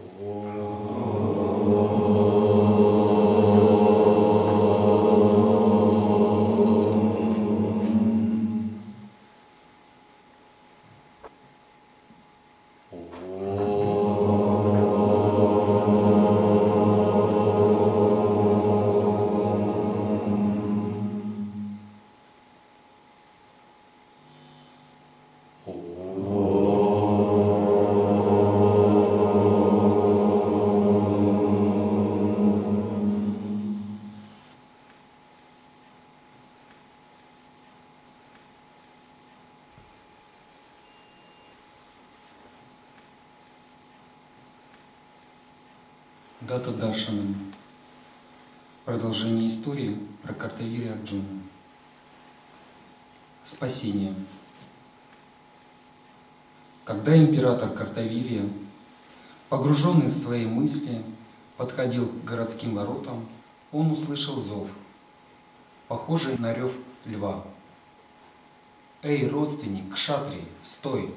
Oh. Дата Даршана. Продолжение истории про Картавири Арджуна. Спасение. Когда император Картавирия, погруженный в свои мысли, подходил к городским воротам, он услышал зов, похожий на рев льва. «Эй, родственник, кшатри, стой!»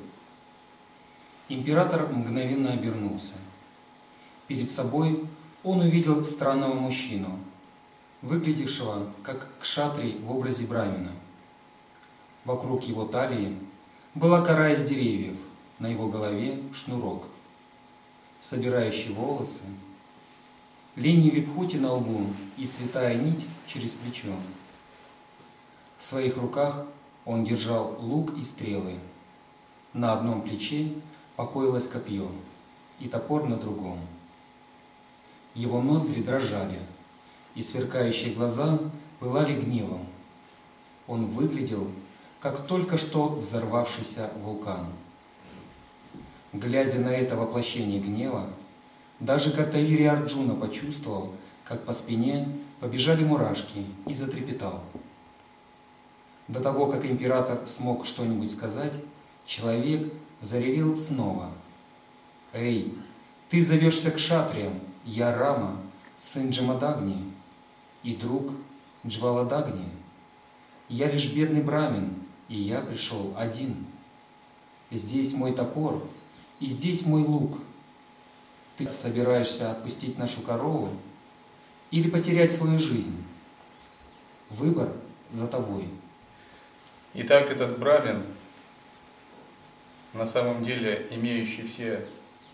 Император мгновенно обернулся – Перед собой он увидел странного мужчину, выглядевшего как кшатрий в образе брамина. Вокруг его талии была кора из деревьев, на его голове шнурок, собирающий волосы, линии випхути на лбу и святая нить через плечо. В своих руках он держал лук и стрелы. На одном плече покоилось копье и топор на другом. Его ноздри дрожали, и сверкающие глаза пылали гневом. Он выглядел, как только что взорвавшийся вулкан. Глядя на это воплощение гнева, даже Картавири Арджуна почувствовал, как по спине побежали мурашки и затрепетал. До того, как император смог что-нибудь сказать, человек заревел снова. «Эй, ты зовешься к шатриям, я Рама, сын Джамадагни и друг Джваладагни. Я лишь бедный брамин, и я пришел один. Здесь мой топор, и здесь мой лук. Ты собираешься отпустить нашу корову или потерять свою жизнь? Выбор за тобой. Итак, этот брамин, на самом деле имеющий все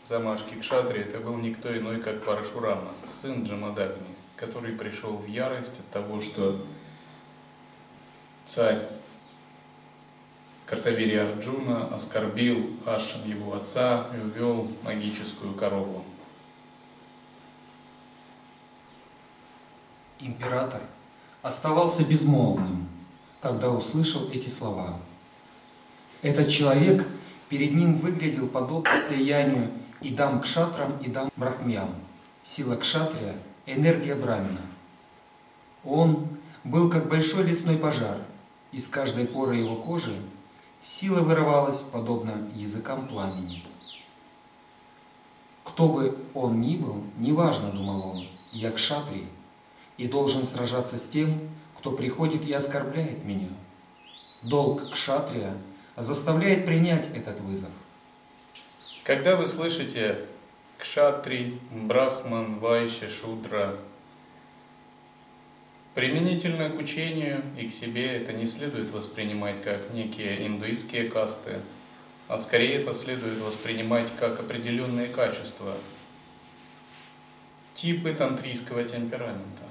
замашки Кшатри это был никто иной, как Парашурама, сын Джамадагни, который пришел в ярость от того, что царь Картавири Арджуна оскорбил Ашам его отца и увел магическую корову. Император оставался безмолвным, когда услышал эти слова. Этот человек перед ним выглядел подобно слиянию и дам кшатрам, и дам брахмям. Сила кшатрия – энергия брамина. Он был как большой лесной пожар. Из каждой поры его кожи сила вырывалась, подобно языкам пламени. Кто бы он ни был, неважно, думал он, я кшатрий, и должен сражаться с тем, кто приходит и оскорбляет меня. Долг кшатрия заставляет принять этот вызов – когда вы слышите кшатри, брахман, вайшя, шудра, применительно к учению и к себе это не следует воспринимать как некие индуистские касты, а скорее это следует воспринимать как определенные качества, типы тантрийского темперамента.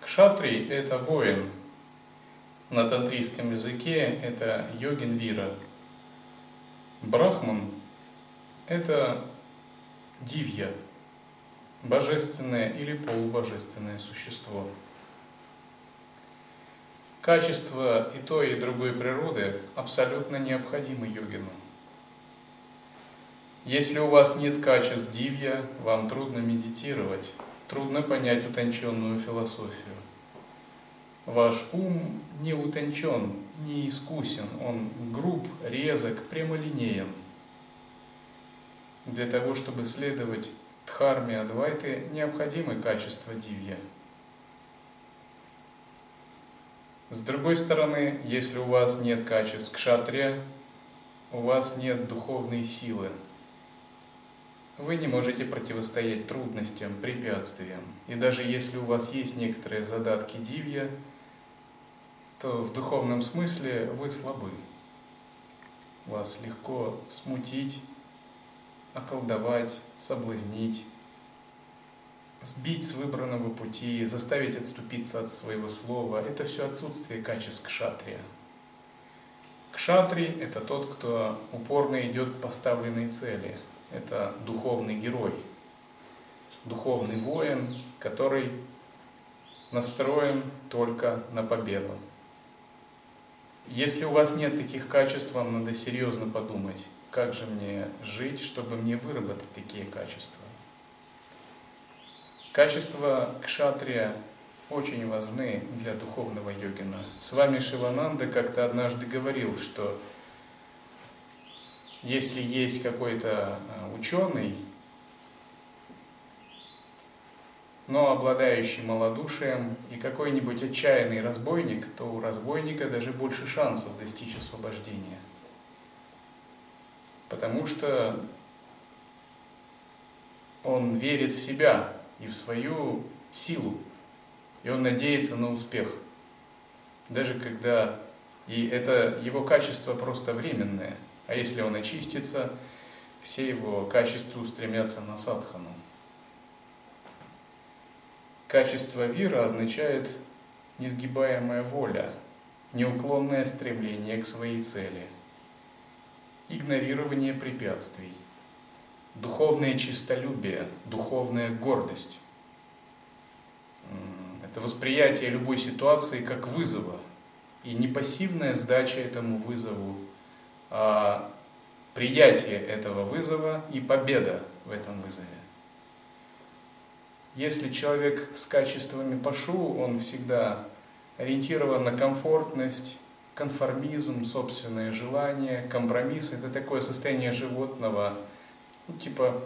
Кшатри – это воин. На тантрийском языке это йогин вира. Брахман это дивья, божественное или полубожественное существо. Качество и той, и другой природы абсолютно необходимы йогину. Если у вас нет качеств дивья, вам трудно медитировать, трудно понять утонченную философию. Ваш ум не утончен, не искусен, он груб, резок, прямолинеен – для того, чтобы следовать Дхарме Адвайты, необходимы качества дивья. С другой стороны, если у вас нет качеств кшатрия, у вас нет духовной силы. вы не можете противостоять трудностям, препятствиям. И даже если у вас есть некоторые задатки дивья, то в духовном смысле вы слабы. Вас легко смутить, околдовать, соблазнить, сбить с выбранного пути, заставить отступиться от своего слова. Это все отсутствие качеств кшатрия. Кшатри – это тот, кто упорно идет к поставленной цели. Это духовный герой, духовный воин, который настроен только на победу. Если у вас нет таких качеств, вам надо серьезно подумать, как же мне жить, чтобы мне выработать такие качества. Качества кшатрия очень важны для духовного йогина. С вами Шивананда как-то однажды говорил, что если есть какой-то э, ученый, но обладающий малодушием и какой-нибудь отчаянный разбойник, то у разбойника даже больше шансов достичь освобождения. Потому что он верит в себя, и в свою силу. И он надеется на успех. Даже когда и это его качество просто временное. А если он очистится, все его качества устремятся на садхану. Качество вира означает несгибаемая воля, неуклонное стремление к своей цели, игнорирование препятствий, духовное чистолюбие, духовная гордость. Это восприятие любой ситуации как вызова. И не пассивная сдача этому вызову, а приятие этого вызова и победа в этом вызове. Если человек с качествами пашу, он всегда ориентирован на комфортность, конформизм, собственные желания, компромисс. Это такое состояние животного, ну, типа,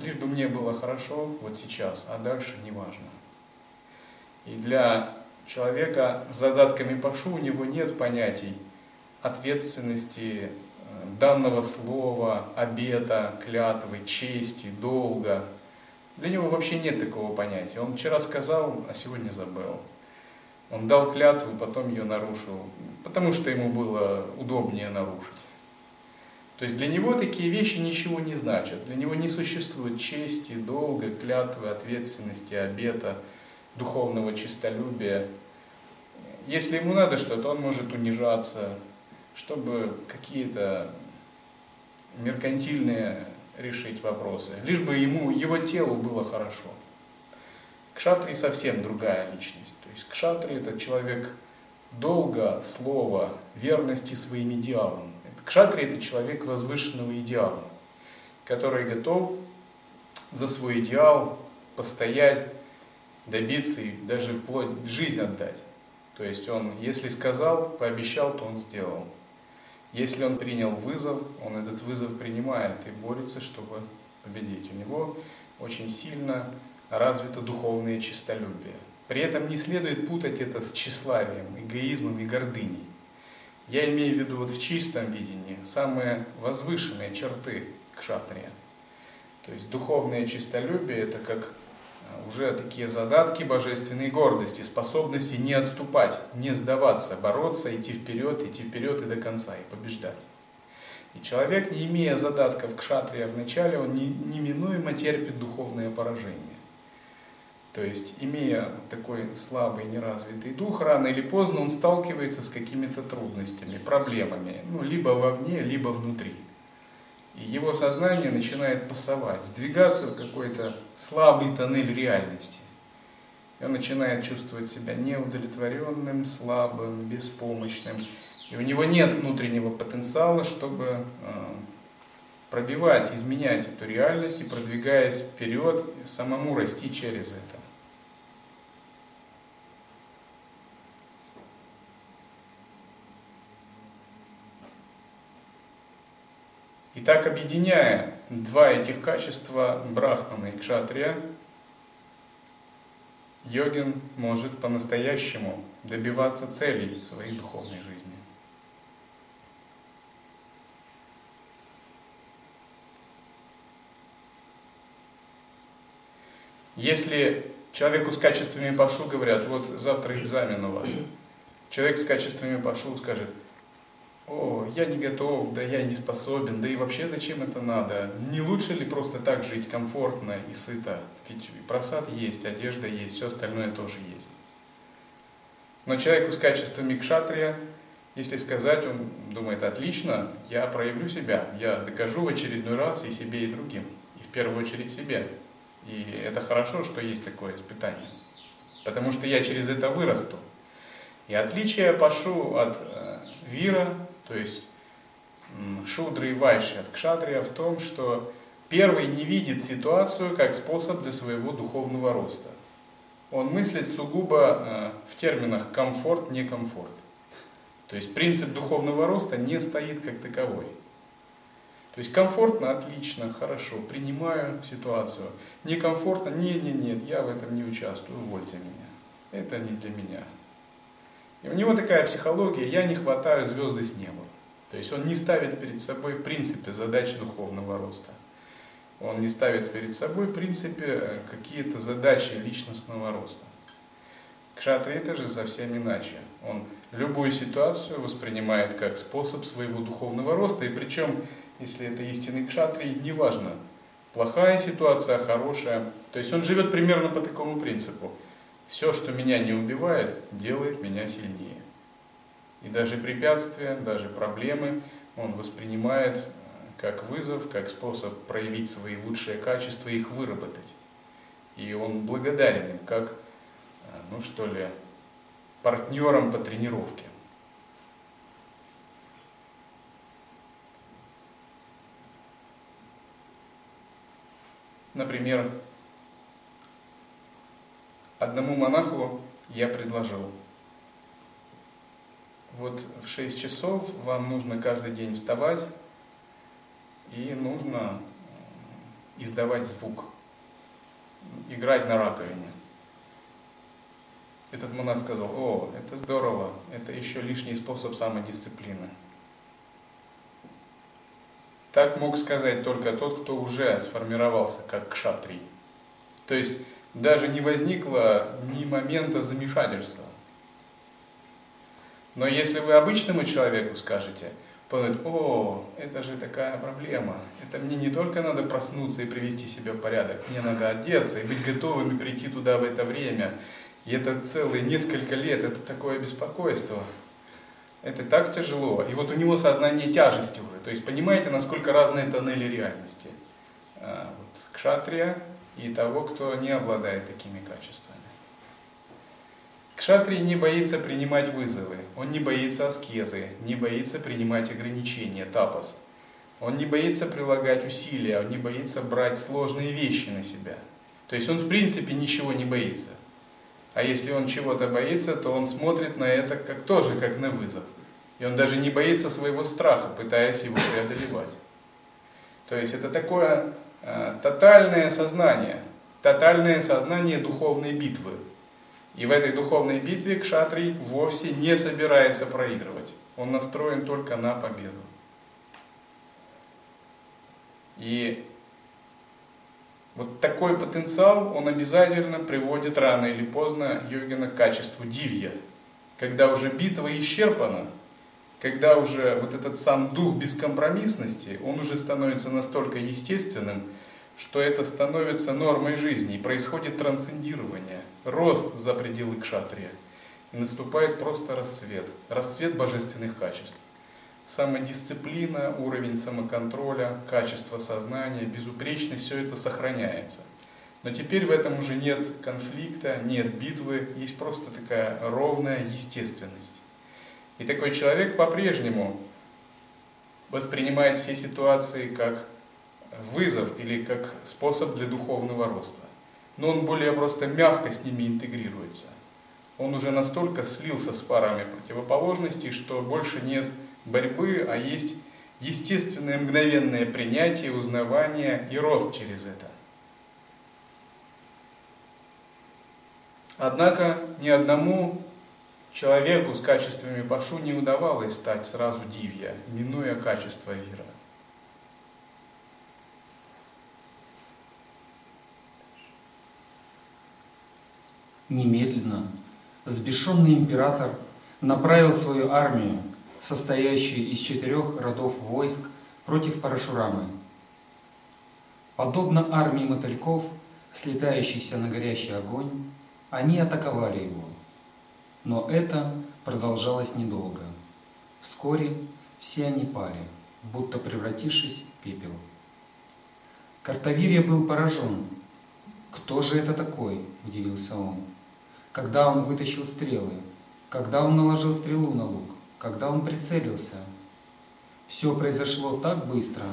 лишь бы мне было хорошо вот сейчас, а дальше не важно. И для человека с задатками Пашу у него нет понятий ответственности, э, данного слова, обета, клятвы, чести, долга. Для него вообще нет такого понятия. Он вчера сказал, а сегодня забыл. Он дал клятву, потом ее нарушил, потому что ему было удобнее нарушить. То есть для него такие вещи ничего не значат. Для него не существует чести, долга, клятвы, ответственности, обета, духовного честолюбия. Если ему надо что-то, он может унижаться, чтобы какие-то меркантильные решить вопросы, лишь бы ему, его телу было хорошо. Кшатри совсем другая личность. То есть кшатри это человек долга, слова, верности своим идеалам. Кшатри – это человек возвышенного идеала, который готов за свой идеал постоять, добиться и даже вплоть жизнь отдать. То есть он, если сказал, пообещал, то он сделал. Если он принял вызов, он этот вызов принимает и борется, чтобы победить. У него очень сильно развито духовное честолюбие. При этом не следует путать это с тщеславием, эгоизмом и гордыней. Я имею в виду вот в чистом видении самые возвышенные черты кшатрия. То есть духовное чистолюбие это как э, уже такие задатки божественной гордости, способности не отступать, не сдаваться, бороться, идти вперед, идти вперед и до конца, и побеждать. И человек, не имея задатков кшатрия в начале, он неминуемо терпит духовное поражение. То есть, имея такой слабый, неразвитый дух, рано или поздно он сталкивается с какими-то трудностями, проблемами, ну, либо вовне, либо внутри. И его сознание начинает пасовать, сдвигаться в какой-то слабый тоннель реальности. И он начинает чувствовать себя неудовлетворенным, слабым, беспомощным. И у него нет внутреннего потенциала, чтобы э, пробивать, изменять эту реальность и продвигаясь вперед, самому расти через это. И так объединяя два этих качества брахмана и кшатрия, йогин может по-настоящему добиваться целей в своей духовной жизни. Если человеку с качествами Пашу говорят, вот завтра экзамен у вас, человек с качествами Пашу скажет, о, я не готов, да я не способен, да и вообще зачем это надо? Не лучше ли просто так жить комфортно и сыто? Ведь просад есть, одежда есть, все остальное тоже есть. Но человеку с качествами кшатрия, если сказать, он думает, отлично, я проявлю себя, я докажу в очередной раз и себе, и другим, и в первую очередь себе. И это хорошо, что есть такое испытание, потому что я через это вырасту. И отличие Пашу от э, Вира, то есть Шудры и Вайши от Кшатрия в том, что первый не видит ситуацию как способ для своего духовного роста. Он мыслит сугубо э, в терминах комфорт, некомфорт. То есть принцип духовного роста не стоит как таковой. То есть комфортно, отлично, хорошо, принимаю ситуацию. Некомфортно, нет, нет, нет, я в этом не участвую, увольте меня. Это не для меня. И у него такая психология, я не хватаю звезды с неба. То есть он не ставит перед собой в принципе задачи духовного роста. Он не ставит перед собой в принципе какие-то задачи личностного роста. Кшатри это же совсем иначе. Он любую ситуацию воспринимает как способ своего духовного роста. И причем, если это истинный кшатри, неважно, плохая ситуация, хорошая. То есть он живет примерно по такому принципу. Все, что меня не убивает, делает меня сильнее. И даже препятствия, даже проблемы он воспринимает э, как вызов, как способ проявить свои лучшие качества и их выработать. И он благодарен им, как, э, ну что ли, партнерам по тренировке. Например, Одному монаху я предложил, вот в 6 часов вам нужно каждый день вставать и нужно издавать звук, играть на раковине. Этот монах сказал, о, это здорово, это еще лишний способ самодисциплины. Так мог сказать только тот, кто уже сформировался как кшатрий. То есть даже не возникло ни момента замешательства. Но если вы обычному человеку скажете, подумает, о, это же такая проблема, это мне не только надо проснуться и привести себя в порядок, мне надо одеться и быть готовым и прийти туда в это время. И это целые несколько лет, это такое беспокойство. Это так тяжело. И вот у него сознание тяжести уже. То есть понимаете, насколько разные тоннели реальности. А, вот, кшатрия и того, кто не обладает такими качествами. Кшатри не боится принимать вызовы, он не боится аскезы, не боится принимать ограничения, тапас. Он не боится прилагать усилия, он не боится брать сложные вещи на себя. То есть он в принципе ничего не боится. А если он чего-то боится, то он смотрит на это как тоже как на вызов. И он даже не боится своего страха, пытаясь его преодолевать. То есть это такое тотальное сознание, тотальное сознание духовной битвы. И в этой духовной битве Кшатрий вовсе не собирается проигрывать. Он настроен только на победу. И вот такой потенциал, он обязательно приводит рано или поздно йогина к качеству дивья. Когда уже битва исчерпана, когда уже вот этот сам дух бескомпромиссности, он уже становится настолько естественным, что это становится нормой жизни, и происходит трансцендирование, рост за пределы кшатрия. И наступает просто рассвет, рассвет божественных качеств. Самодисциплина, уровень самоконтроля, качество сознания, безупречность, все это сохраняется. Но теперь в этом уже нет конфликта, нет битвы, есть просто такая ровная естественность. И такой человек по-прежнему воспринимает все ситуации как вызов или как способ для духовного роста. Но он более просто мягко с ними интегрируется. Он уже настолько слился с парами противоположностей, что больше нет борьбы, а есть естественное мгновенное принятие, узнавание и рост через это. Однако ни одному Человеку с качествами Пашу не удавалось стать сразу дивья, минуя качество вира. Немедленно сбешенный император направил свою армию, состоящую из четырех родов войск, против Парашурамы. Подобно армии мотыльков, слетающихся на горящий огонь, они атаковали его. Но это продолжалось недолго. Вскоре все они пали, будто превратившись в пепел. Картавирия был поражен. «Кто же это такой?» – удивился он. Когда он вытащил стрелы, когда он наложил стрелу на лук, когда он прицелился. Все произошло так быстро,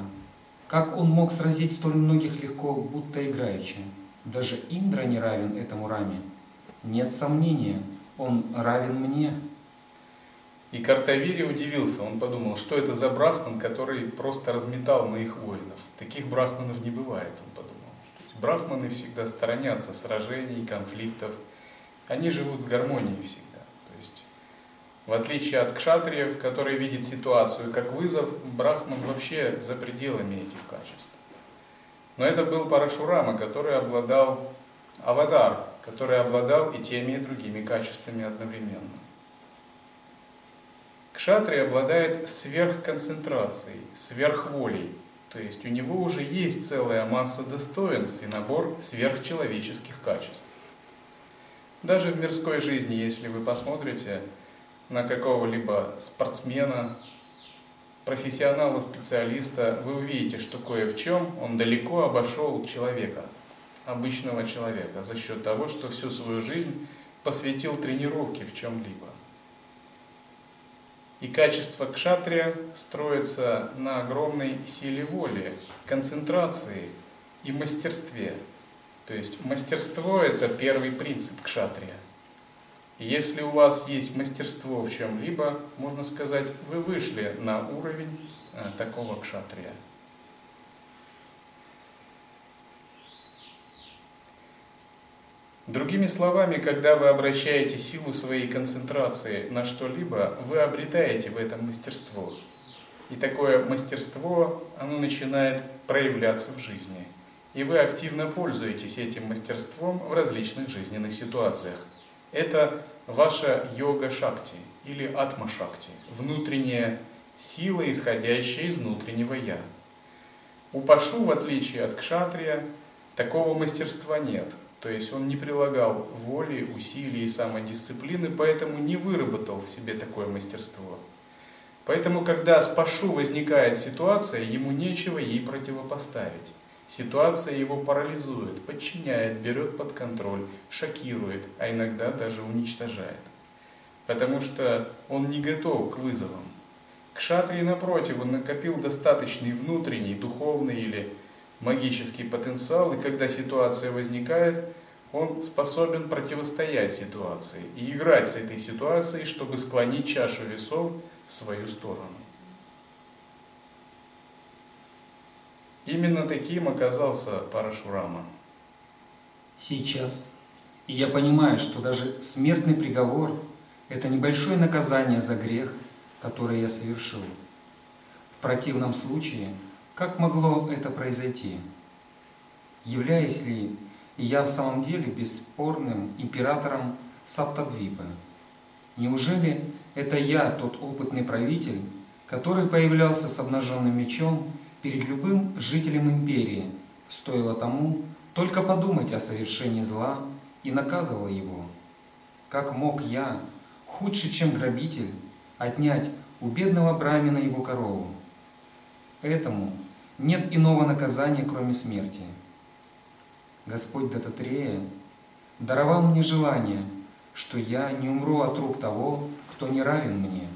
как он мог сразить столь многих легко, будто играючи. Даже Индра не равен этому раме. Нет сомнения, он равен мне. И Картавири удивился, он подумал, что это за брахман, который просто разметал моих воинов. Таких брахманов не бывает, он подумал. брахманы всегда сторонятся сражений, конфликтов. Они живут в гармонии всегда. То есть, в отличие от кшатриев, которые видят ситуацию как вызов, брахман вообще за пределами этих качеств. Но это был Парашурама, который обладал аватар, который обладал и теми, и другими качествами одновременно. Кшатри обладает сверхконцентрацией, сверхволей, то есть у него уже есть целая масса достоинств и набор сверхчеловеческих качеств. Даже в мирской жизни, если вы посмотрите на какого-либо спортсмена, профессионала, специалиста, вы увидите, что кое в чем он далеко обошел человека, обычного человека, за счет того, что всю свою жизнь посвятил тренировке в чем-либо. И качество кшатрия строится на огромной силе воли, концентрации и мастерстве. То есть мастерство – это первый принцип кшатрия. И если у вас есть мастерство в чем-либо, можно сказать, вы вышли на уровень э, такого кшатрия. Другими словами, когда вы обращаете силу своей концентрации на что-либо, вы обретаете в этом мастерство. И такое мастерство, оно начинает проявляться в жизни. И вы активно пользуетесь этим мастерством в различных жизненных ситуациях. Это ваша йога-шакти или атма-шакти, внутренняя сила, исходящая из внутреннего «я». У Пашу, в отличие от кшатрия, такого мастерства нет – то есть он не прилагал воли, усилий и самодисциплины, поэтому не выработал в себе такое мастерство. Поэтому, когда с Пашу возникает ситуация, ему нечего ей противопоставить. Ситуация его парализует, подчиняет, берет под контроль, шокирует, а иногда даже уничтожает. Потому что он не готов к вызовам. К шатре, напротив, он накопил достаточный внутренний, духовный или магический потенциал, и когда ситуация возникает, он способен противостоять ситуации и играть с этой ситуацией, чтобы склонить чашу весов в свою сторону. Именно таким оказался Парашурама. Сейчас я понимаю, что даже смертный приговор – это небольшое наказание за грех, который я совершил. В противном случае – как могло это произойти? Являюсь ли я в самом деле бесспорным императором Саптадвипа? Неужели это я, тот опытный правитель, который появлялся с обнаженным мечом перед любым жителем империи, стоило тому только подумать о совершении зла и наказывал его? Как мог я, худший, чем грабитель, отнять у бедного брамина его корову? Этому нет иного наказания, кроме смерти. Господь Дататрея даровал мне желание, что я не умру от рук того, кто не равен мне.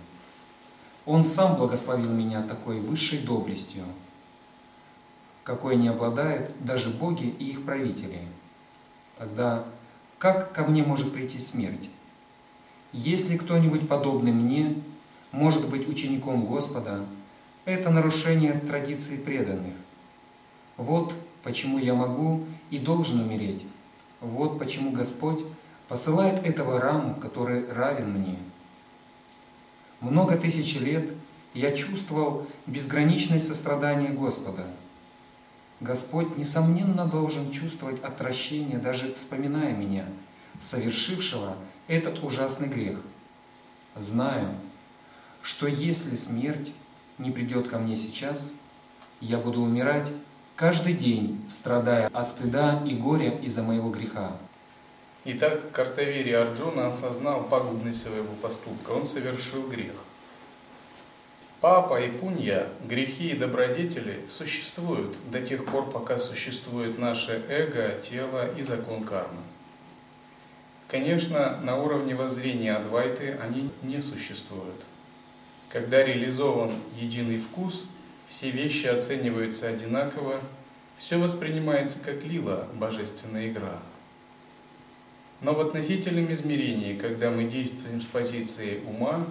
Он сам благословил меня такой высшей доблестью, какой не обладают даже боги и их правители. Тогда как ко мне может прийти смерть? Если кто-нибудь подобный мне может быть учеником Господа, это нарушение традиций преданных. Вот почему я могу и должен умереть. Вот почему Господь посылает этого раму, который равен мне. Много тысяч лет я чувствовал безграничное сострадание Господа. Господь, несомненно, должен чувствовать отвращение, даже вспоминая меня, совершившего этот ужасный грех. Знаю, что если смерть не придет ко мне сейчас, я буду умирать каждый день, страдая от стыда и горя из-за моего греха. Итак, Картавири Арджуна осознал пагубность своего поступка. Он совершил грех. Папа и пунья, грехи и добродетели существуют до тех пор, пока существует наше эго, тело и закон кармы. Конечно, на уровне воззрения Адвайты они не существуют. Когда реализован единый вкус, все вещи оцениваются одинаково, все воспринимается как лила, божественная игра. Но в относительном измерении, когда мы действуем с позиции ума,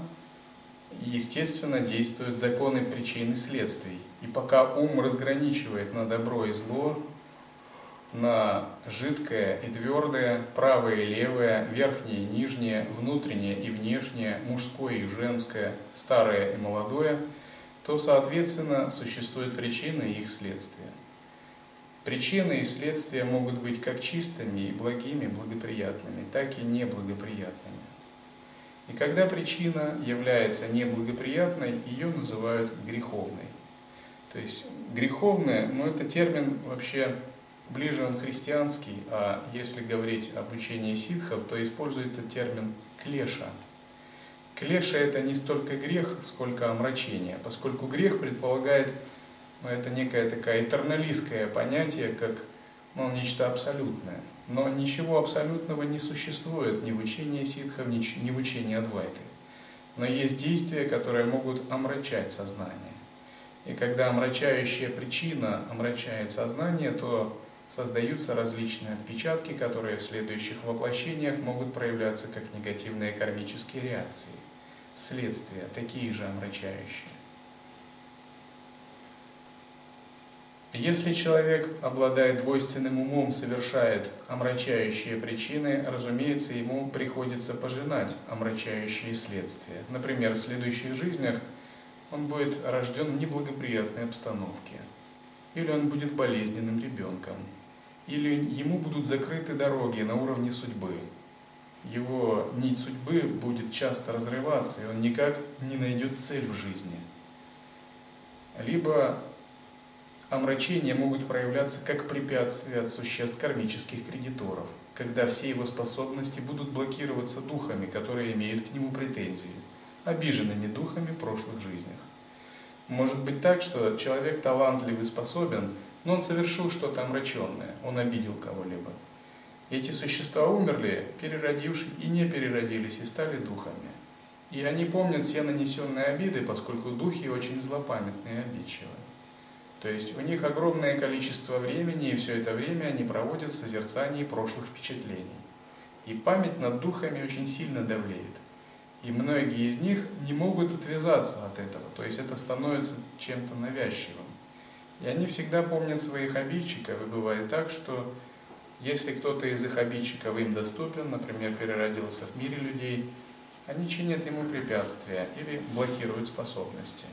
естественно, действуют законы причин и следствий. И пока ум разграничивает на добро и зло, на жидкое и твердое, правое и левое, верхнее и нижнее, внутреннее и внешнее, мужское и женское, старое и молодое, то, соответственно, существуют причины и их следствия. Причины и следствия могут быть как чистыми и благими, благоприятными, так и неблагоприятными. И когда причина является неблагоприятной, ее называют греховной. То есть греховная, ну это термин вообще ближе он христианский, а если говорить об учении ситхов, то используется термин клеша. Клеша это не столько грех, сколько омрачение, поскольку грех предполагает, ну, это некое такое этерналистское понятие, как ну, нечто абсолютное. Но ничего абсолютного не существует ни в учении ситхов, ни в учении Адвайты. Но есть действия, которые могут омрачать сознание. И когда омрачающая причина омрачает сознание, то создаются различные отпечатки, которые в следующих воплощениях могут проявляться как негативные кармические реакции, следствия, такие же омрачающие. Если человек, обладает двойственным умом, совершает омрачающие причины, разумеется, ему приходится пожинать омрачающие следствия. Например, в следующих жизнях он будет рожден в неблагоприятной обстановке, или он будет болезненным ребенком, или ему будут закрыты дороги на уровне судьбы. Его нить судьбы будет часто разрываться, и он никак не найдет цель в жизни. Либо омрачения могут проявляться как препятствия от существ кармических кредиторов, когда все его способности будут блокироваться духами, которые имеют к нему претензии, обиженными духами в прошлых жизнях. Может быть так, что человек талантлив и способен, но он совершил что-то омраченное, он обидел кого-либо. Эти существа умерли, переродившись и не переродились, и стали духами. И они помнят все нанесенные обиды, поскольку духи очень злопамятные и обидчивые. То есть у них огромное количество времени, и все это время они проводят в созерцании прошлых впечатлений. И память над духами очень сильно давлеет. И многие из них не могут отвязаться от этого, то есть это становится чем-то навязчивым. И они всегда помнят своих обидчиков, и бывает так, что если кто-то из их обидчиков им доступен, например, переродился в мире людей, они чинят ему препятствия или блокируют способности.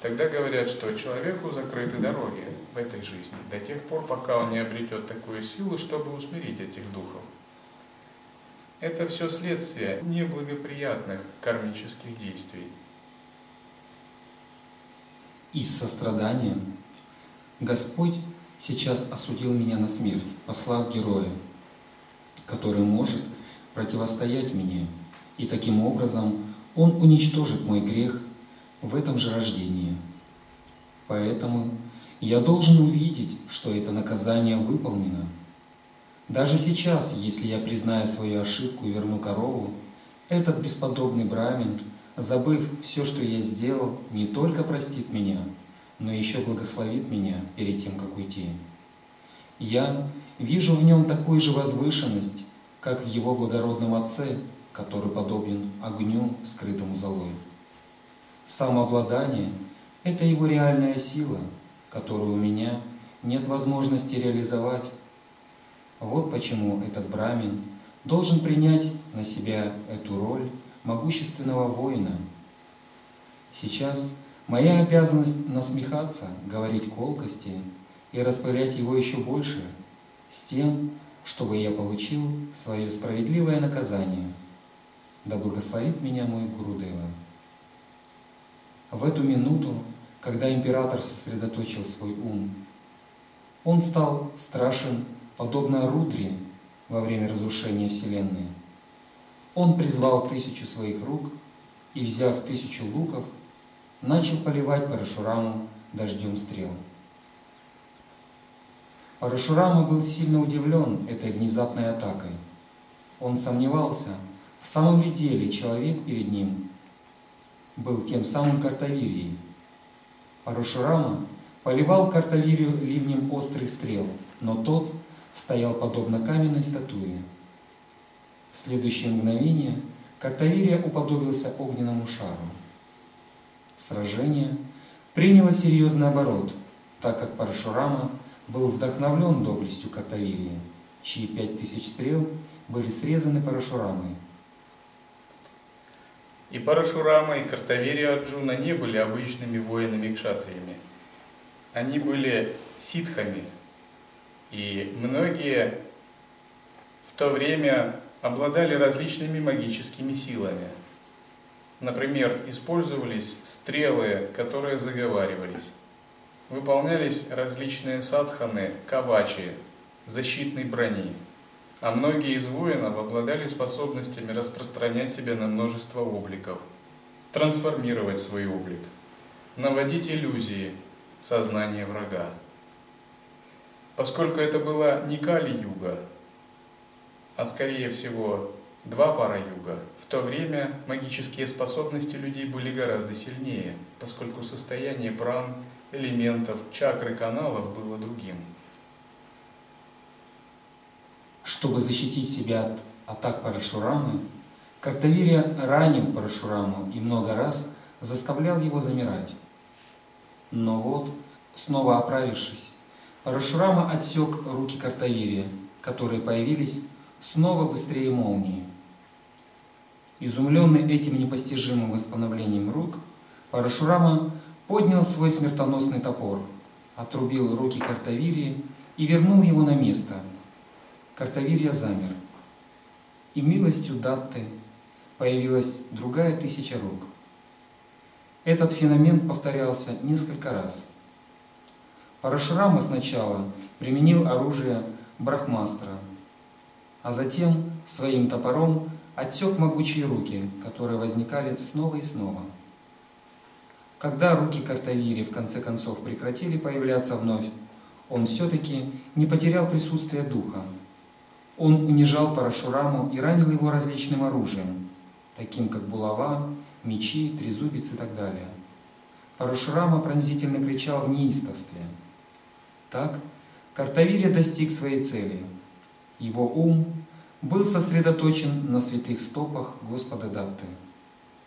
Тогда говорят, что человеку закрыты дороги в этой жизни до тех пор, пока он не обретет такую силу, чтобы усмирить этих духов. Это все следствие неблагоприятных кармических действий. И состраданием Господь сейчас осудил меня на смерть, послав героя, который может противостоять мне, и таким образом Он уничтожит мой грех в этом же рождении. Поэтому я должен увидеть, что это наказание выполнено. Даже сейчас, если я признаю свою ошибку и верну корову, этот бесподобный брамин, забыв все, что я сделал, не только простит меня, но еще благословит меня перед тем, как уйти. Я вижу в нем такую же возвышенность, как в его благородном отце, который подобен огню, скрытому золой. Самообладание – это его реальная сила, которую у меня нет возможности реализовать. Вот почему этот брамин должен принять на себя эту роль могущественного воина. Сейчас моя обязанность насмехаться, говорить колкости и распылять его еще больше, с тем, чтобы я получил свое справедливое наказание. Да благословит меня мой Гурудева. В эту минуту, когда император сосредоточил свой ум, он стал страшен, подобно Рудре во время разрушения Вселенной. Он призвал тысячу своих рук и, взяв тысячу луков, начал поливать Парашураму дождем стрел. Парашурама был сильно удивлен этой внезапной атакой. Он сомневался, в самом ли деле человек перед ним был тем самым Картавирией. Парашурама поливал Картавирию ливнем острых стрел, но тот стоял подобно каменной статуе. Следующее мгновение Картавирия уподобился огненному шару. Сражение приняло серьезный оборот, так как Парашурама был вдохновлен доблестью Картавирии, чьи пять тысяч стрел были срезаны Парашурамой. И Парашурама, и Картавирия Арджуна не были обычными воинами-кшатриями. Они были ситхами, и многие в то время обладали различными магическими силами. Например, использовались стрелы, которые заговаривались. Выполнялись различные садханы, кавачи, защитной брони. А многие из воинов обладали способностями распространять себя на множество обликов, трансформировать свой облик, наводить иллюзии, сознание врага. Поскольку это была не Кали-юга, а скорее всего два пара юга, в то время магические способности людей были гораздо сильнее, поскольку состояние пран, элементов, чакры каналов было другим. Чтобы защитить себя от атак Парашурамы, Картавирия ранил Парашураму и много раз заставлял его замирать. Но вот, снова оправившись, Парашурама отсек руки Картавирия, которые появились снова быстрее молнии. Изумленный этим непостижимым восстановлением рук, Парашурама поднял свой смертоносный топор, отрубил руки Картавирии и вернул его на место. Картавирия замер. И милостью Датты появилась другая тысяча рук. Этот феномен повторялся несколько раз. Парашурама сначала применил оружие Брахмастра, а затем своим топором отсек могучие руки, которые возникали снова и снова. Когда руки Картавири в конце концов прекратили появляться вновь, он все-таки не потерял присутствие духа. Он унижал Парашураму и ранил его различным оружием, таким как булава, мечи, трезубец и так далее. Парашурама пронзительно кричал в неистовстве. Так Картавири достиг своей цели. Его ум был сосредоточен на святых стопах Господа Датты,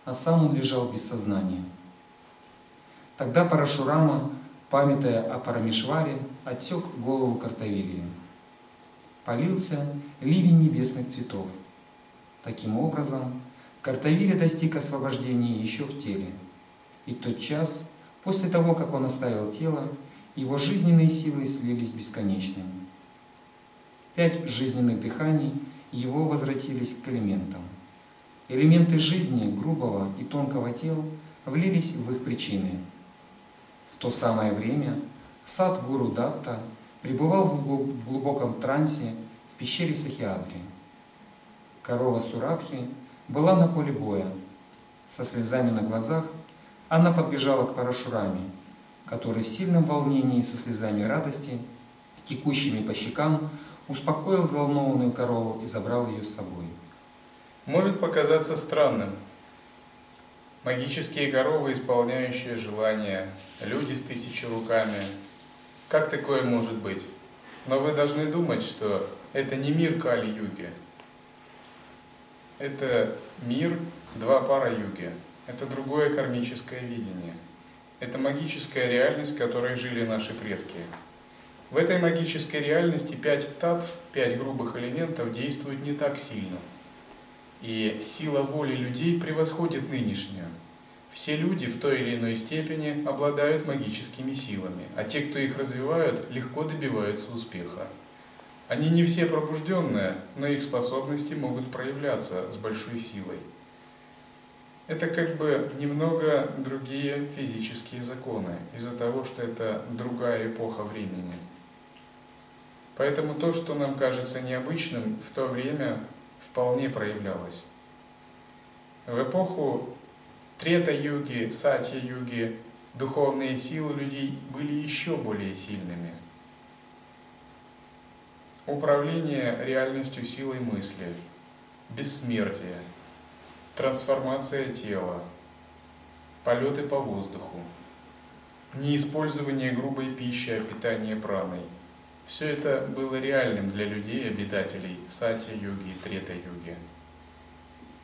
а сам он лежал без сознания. Тогда Парашурама, памятая о Парамишваре, отсек голову Картавирии. Полился ливень небесных цветов. Таким образом, Картавирия достиг освобождения еще в теле. И тот час, после того, как он оставил тело, его жизненные силы слились бесконечными. Пять жизненных дыханий его возвратились к элементам. Элементы жизни грубого и тонкого тела влились в их причины. В то самое время сад Гуру Датта пребывал в глубоком трансе в пещере Сахиадри. Корова Сурабхи была на поле боя. Со слезами на глазах она подбежала к Парашураме, который в сильном волнении со слезами радости, текущими по щекам, успокоил взволнованную корову и забрал ее с собой. Может показаться странным. Магические коровы, исполняющие желания, люди с тысячи руками. Как такое может быть? Но вы должны думать, что это не мир Кали-юги. Это мир два пара юги. Это другое кармическое видение. Это магическая реальность, в которой жили наши предки. В этой магической реальности пять татв, пять грубых элементов действуют не так сильно. И сила воли людей превосходит нынешнюю. Все люди в той или иной степени обладают магическими силами, а те, кто их развивают, легко добиваются успеха. Они не все пробужденные, но их способности могут проявляться с большой силой. Это как бы немного другие физические законы, из-за того, что это другая эпоха времени. Поэтому то, что нам кажется необычным, в то время вполне проявлялось. В эпоху Трета-юги, Сатья-юги духовные силы людей были еще более сильными. Управление реальностью силой мысли, бессмертие, трансформация тела, полеты по воздуху, неиспользование грубой пищи, а питание праной. Все это было реальным для людей, обитателей Сатья-юги и Трета-юги.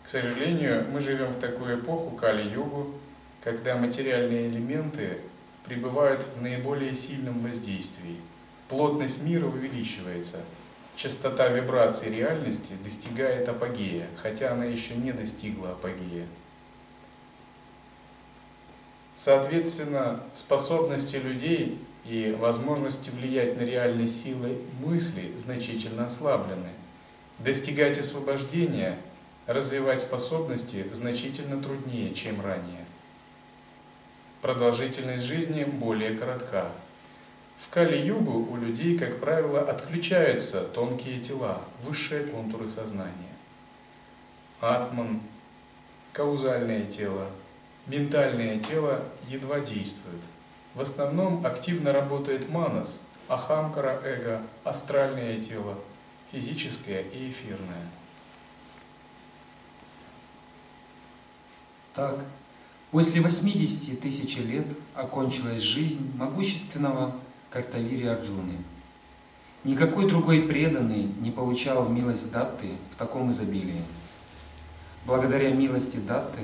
К сожалению, мы живем в такую эпоху, Кали-югу, когда материальные элементы пребывают в наиболее сильном воздействии. Плотность мира увеличивается, частота вибраций реальности достигает апогея, хотя она еще не достигла апогея. Соответственно, способности людей и возможности влиять на реальные силы мысли значительно ослаблены. Достигать освобождения – развивать способности значительно труднее, чем ранее. Продолжительность жизни более коротка. В Кали-югу у людей, как правило, отключаются тонкие тела, высшие контуры сознания. Атман, каузальное тело, ментальное тело едва действуют. В основном активно работает манас, ахамкара эго, астральное тело, физическое и эфирное. Так, после 80 тысяч лет окончилась жизнь могущественного Картавири Арджуны. Никакой другой преданный не получал милость Датты в таком изобилии. Благодаря милости Датты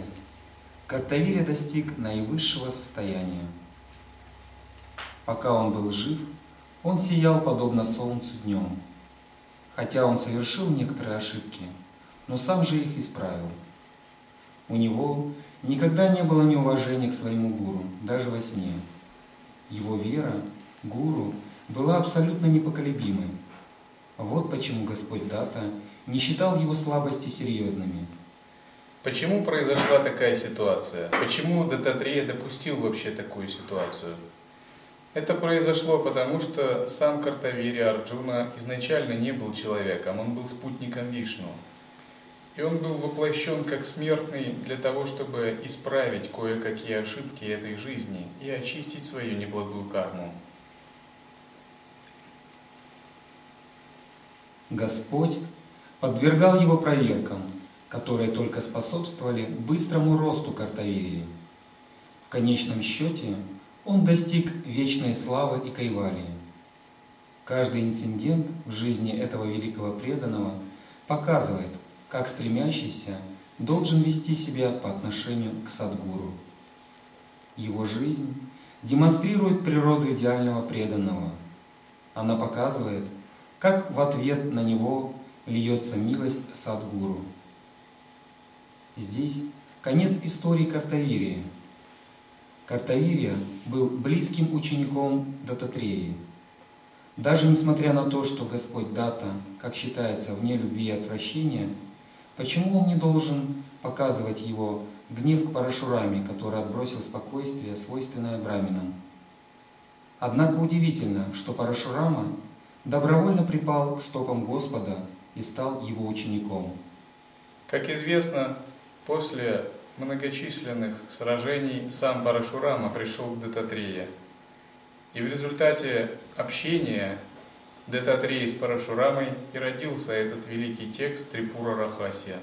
Картавири достиг наивысшего состояния. Пока он был жив, он сиял подобно солнцу днем, хотя он совершил некоторые ошибки, но сам же их исправил – у него никогда не было неуважения к своему гуру, даже во сне. Его вера, гуру, была абсолютно непоколебимой. Вот почему Господь Дата не считал его слабости серьезными. Почему произошла такая ситуация? Почему Дататрея допустил вообще такую ситуацию? Это произошло потому, что сам Картавири Арджуна изначально не был человеком, он был спутником Вишну. И он был воплощен как смертный для того, чтобы исправить кое-какие ошибки этой жизни и очистить свою неблагую карму. Господь подвергал его проверкам, которые только способствовали быстрому росту Картавирии. В конечном счете он достиг вечной славы и кайвалии. Каждый инцидент в жизни этого великого преданного показывает, как стремящийся должен вести себя по отношению к Садгуру. Его жизнь демонстрирует природу идеального преданного. Она показывает, как в ответ на него льется милость Садгуру. Здесь конец истории Картавирии. Картавирия был близким учеником Дататреи. Даже несмотря на то, что Господь Дата, как считается, вне любви и отвращения – Почему он не должен показывать его гнев к Парашураме, который отбросил спокойствие, свойственное браминам? Однако удивительно, что Парашурама добровольно припал к стопам Господа и стал его учеником. Как известно, после многочисленных сражений сам Парашурама пришел к Дататрее. И в результате общения Дататреи с Парашурамой и родился этот великий текст Трипура Рахасия.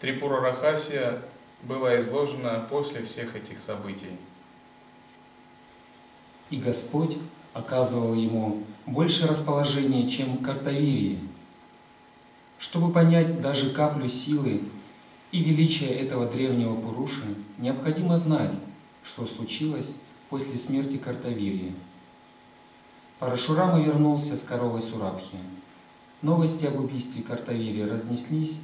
Трипура Рахасия была изложена после всех этих событий. И Господь оказывал ему больше расположения, чем Картавирии. Чтобы понять даже каплю силы и величия этого древнего Пуруши, необходимо знать, что случилось после смерти Картавирии. Парашурама вернулся с коровой Сурабхи. Новости об убийстве Картавири разнеслись,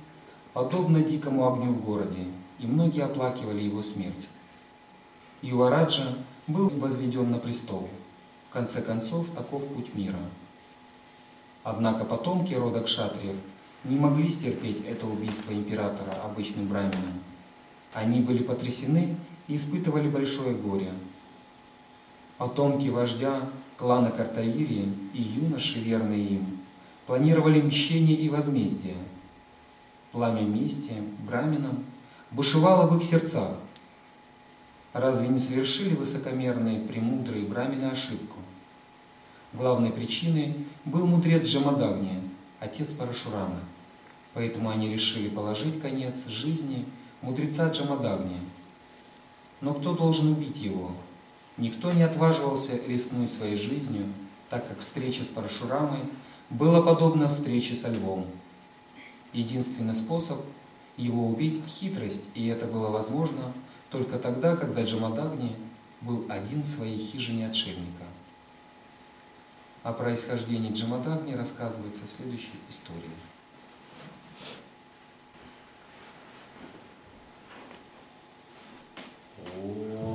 подобно дикому огню в городе, и многие оплакивали его смерть. Ювараджа был возведен на престол. В конце концов, таков путь мира. Однако потомки рода кшатриев не могли стерпеть это убийство императора обычным брамином. Они были потрясены и испытывали большое горе. Потомки вождя клана Картавирии и юноши, верные им, планировали мщение и возмездие. Пламя мести браминам бушевало в их сердцах. Разве не совершили высокомерные, премудрые брамины ошибку? Главной причиной был мудрец Джамадагни, отец Парашурама. Поэтому они решили положить конец жизни мудреца Джамадагни. Но кто должен убить его? Никто не отваживался рискнуть своей жизнью, так как встреча с Парашурамой была подобна встрече со львом. Единственный способ его убить – хитрость, и это было возможно только тогда, когда Джамадагни был один в своей хижине отшельника. О происхождении Джамадагни рассказывается в следующей истории. Oh.